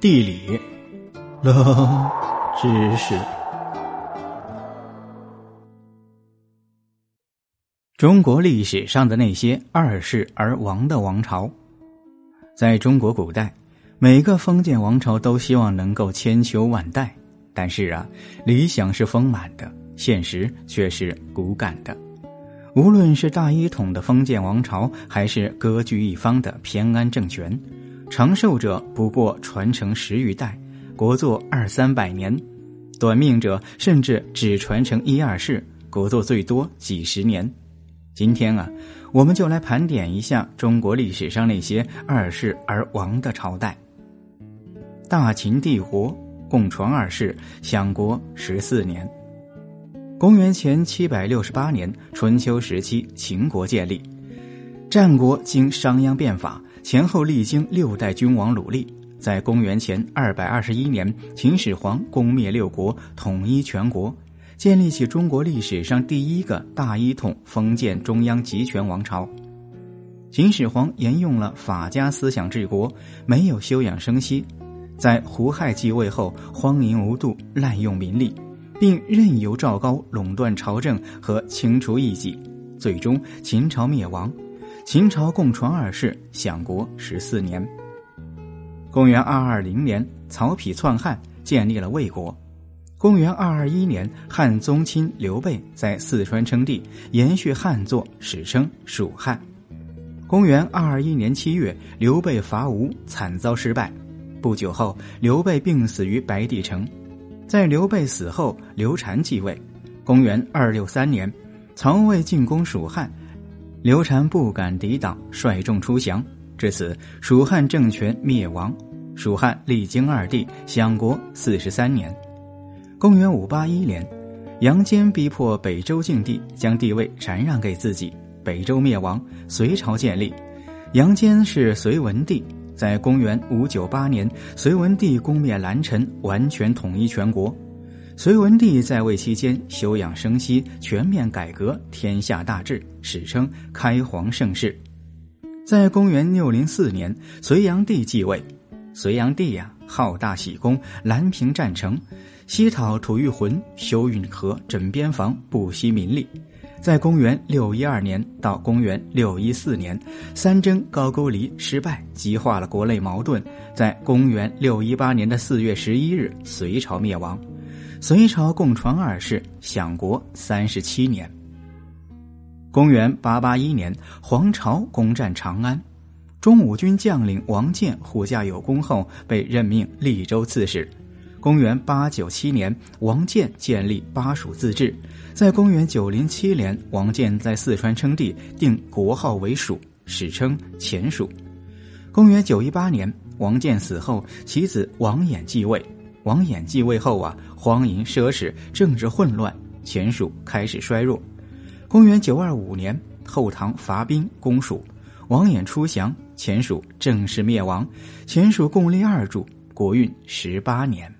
地理，冷知识。中国历史上的那些二世而亡的王朝，在中国古代，每个封建王朝都希望能够千秋万代，但是啊，理想是丰满的，现实却是骨感的。无论是大一统的封建王朝，还是割据一方的偏安政权。长寿者不过传承十余代，国祚二三百年；短命者甚至只传承一二世，国祚最多几十年。今天啊，我们就来盘点一下中国历史上那些二世而亡的朝代。大秦帝国共传二世，享国十四年。公元前七百六十八年，春秋时期，秦国建立。战国经商鞅变法。前后历经六代君王努力，在公元前二百二十一年，秦始皇攻灭六国，统一全国，建立起中国历史上第一个大一统封建中央集权王朝。秦始皇沿用了法家思想治国，没有休养生息，在胡亥继位后荒淫无度，滥用民力，并任由赵高垄断朝政和清除异己，最终秦朝灭亡。秦朝共传二世，享国十四年。公元二二零年，曹丕篡汉，建立了魏国。公元二二一年，汉宗亲刘备在四川称帝，延续汉作，史称蜀汉。公元二二一年七月，刘备伐吴，惨遭失败。不久后，刘备病死于白帝城。在刘备死后，刘禅继位。公元二六三年，曹魏进攻蜀汉。刘禅不敢抵挡，率众出降，至此蜀汉政权灭亡。蜀汉历经二帝，享国四十三年。公元五八一年，杨坚逼迫北周敬帝将帝位禅让给自己，北周灭亡，隋朝建立。杨坚是隋文帝，在公元五九八年，隋文帝攻灭蓝陈，完全统一全国。隋文帝在位期间，休养生息，全面改革，天下大治，史称开皇盛世。在公元六零四年，隋炀帝继位。隋炀帝呀，好大喜功，兰平战城，西讨吐谷浑，修运河，整边防，不惜民力。在公元六一二年到公元六一四年，三征高句丽失败，激化了国内矛盾。在公元六一八年的四月十一日，隋朝灭亡。隋朝共传二世，享国三十七年。公元八八一年，黄巢攻占长安，中武军将领王建护驾有功后，被任命利州刺史。公元八九七年，王建建立巴蜀自治。在公元九零七年，王建在四川称帝，定国号为蜀，史称前蜀。公元九一八年，王建死后，其子王衍继位。王衍继位后啊，荒淫奢侈，政治混乱，前蜀开始衰弱。公元九二五年，后唐伐兵攻蜀，王衍出降，前蜀正式灭亡。前蜀共立二柱，国运十八年。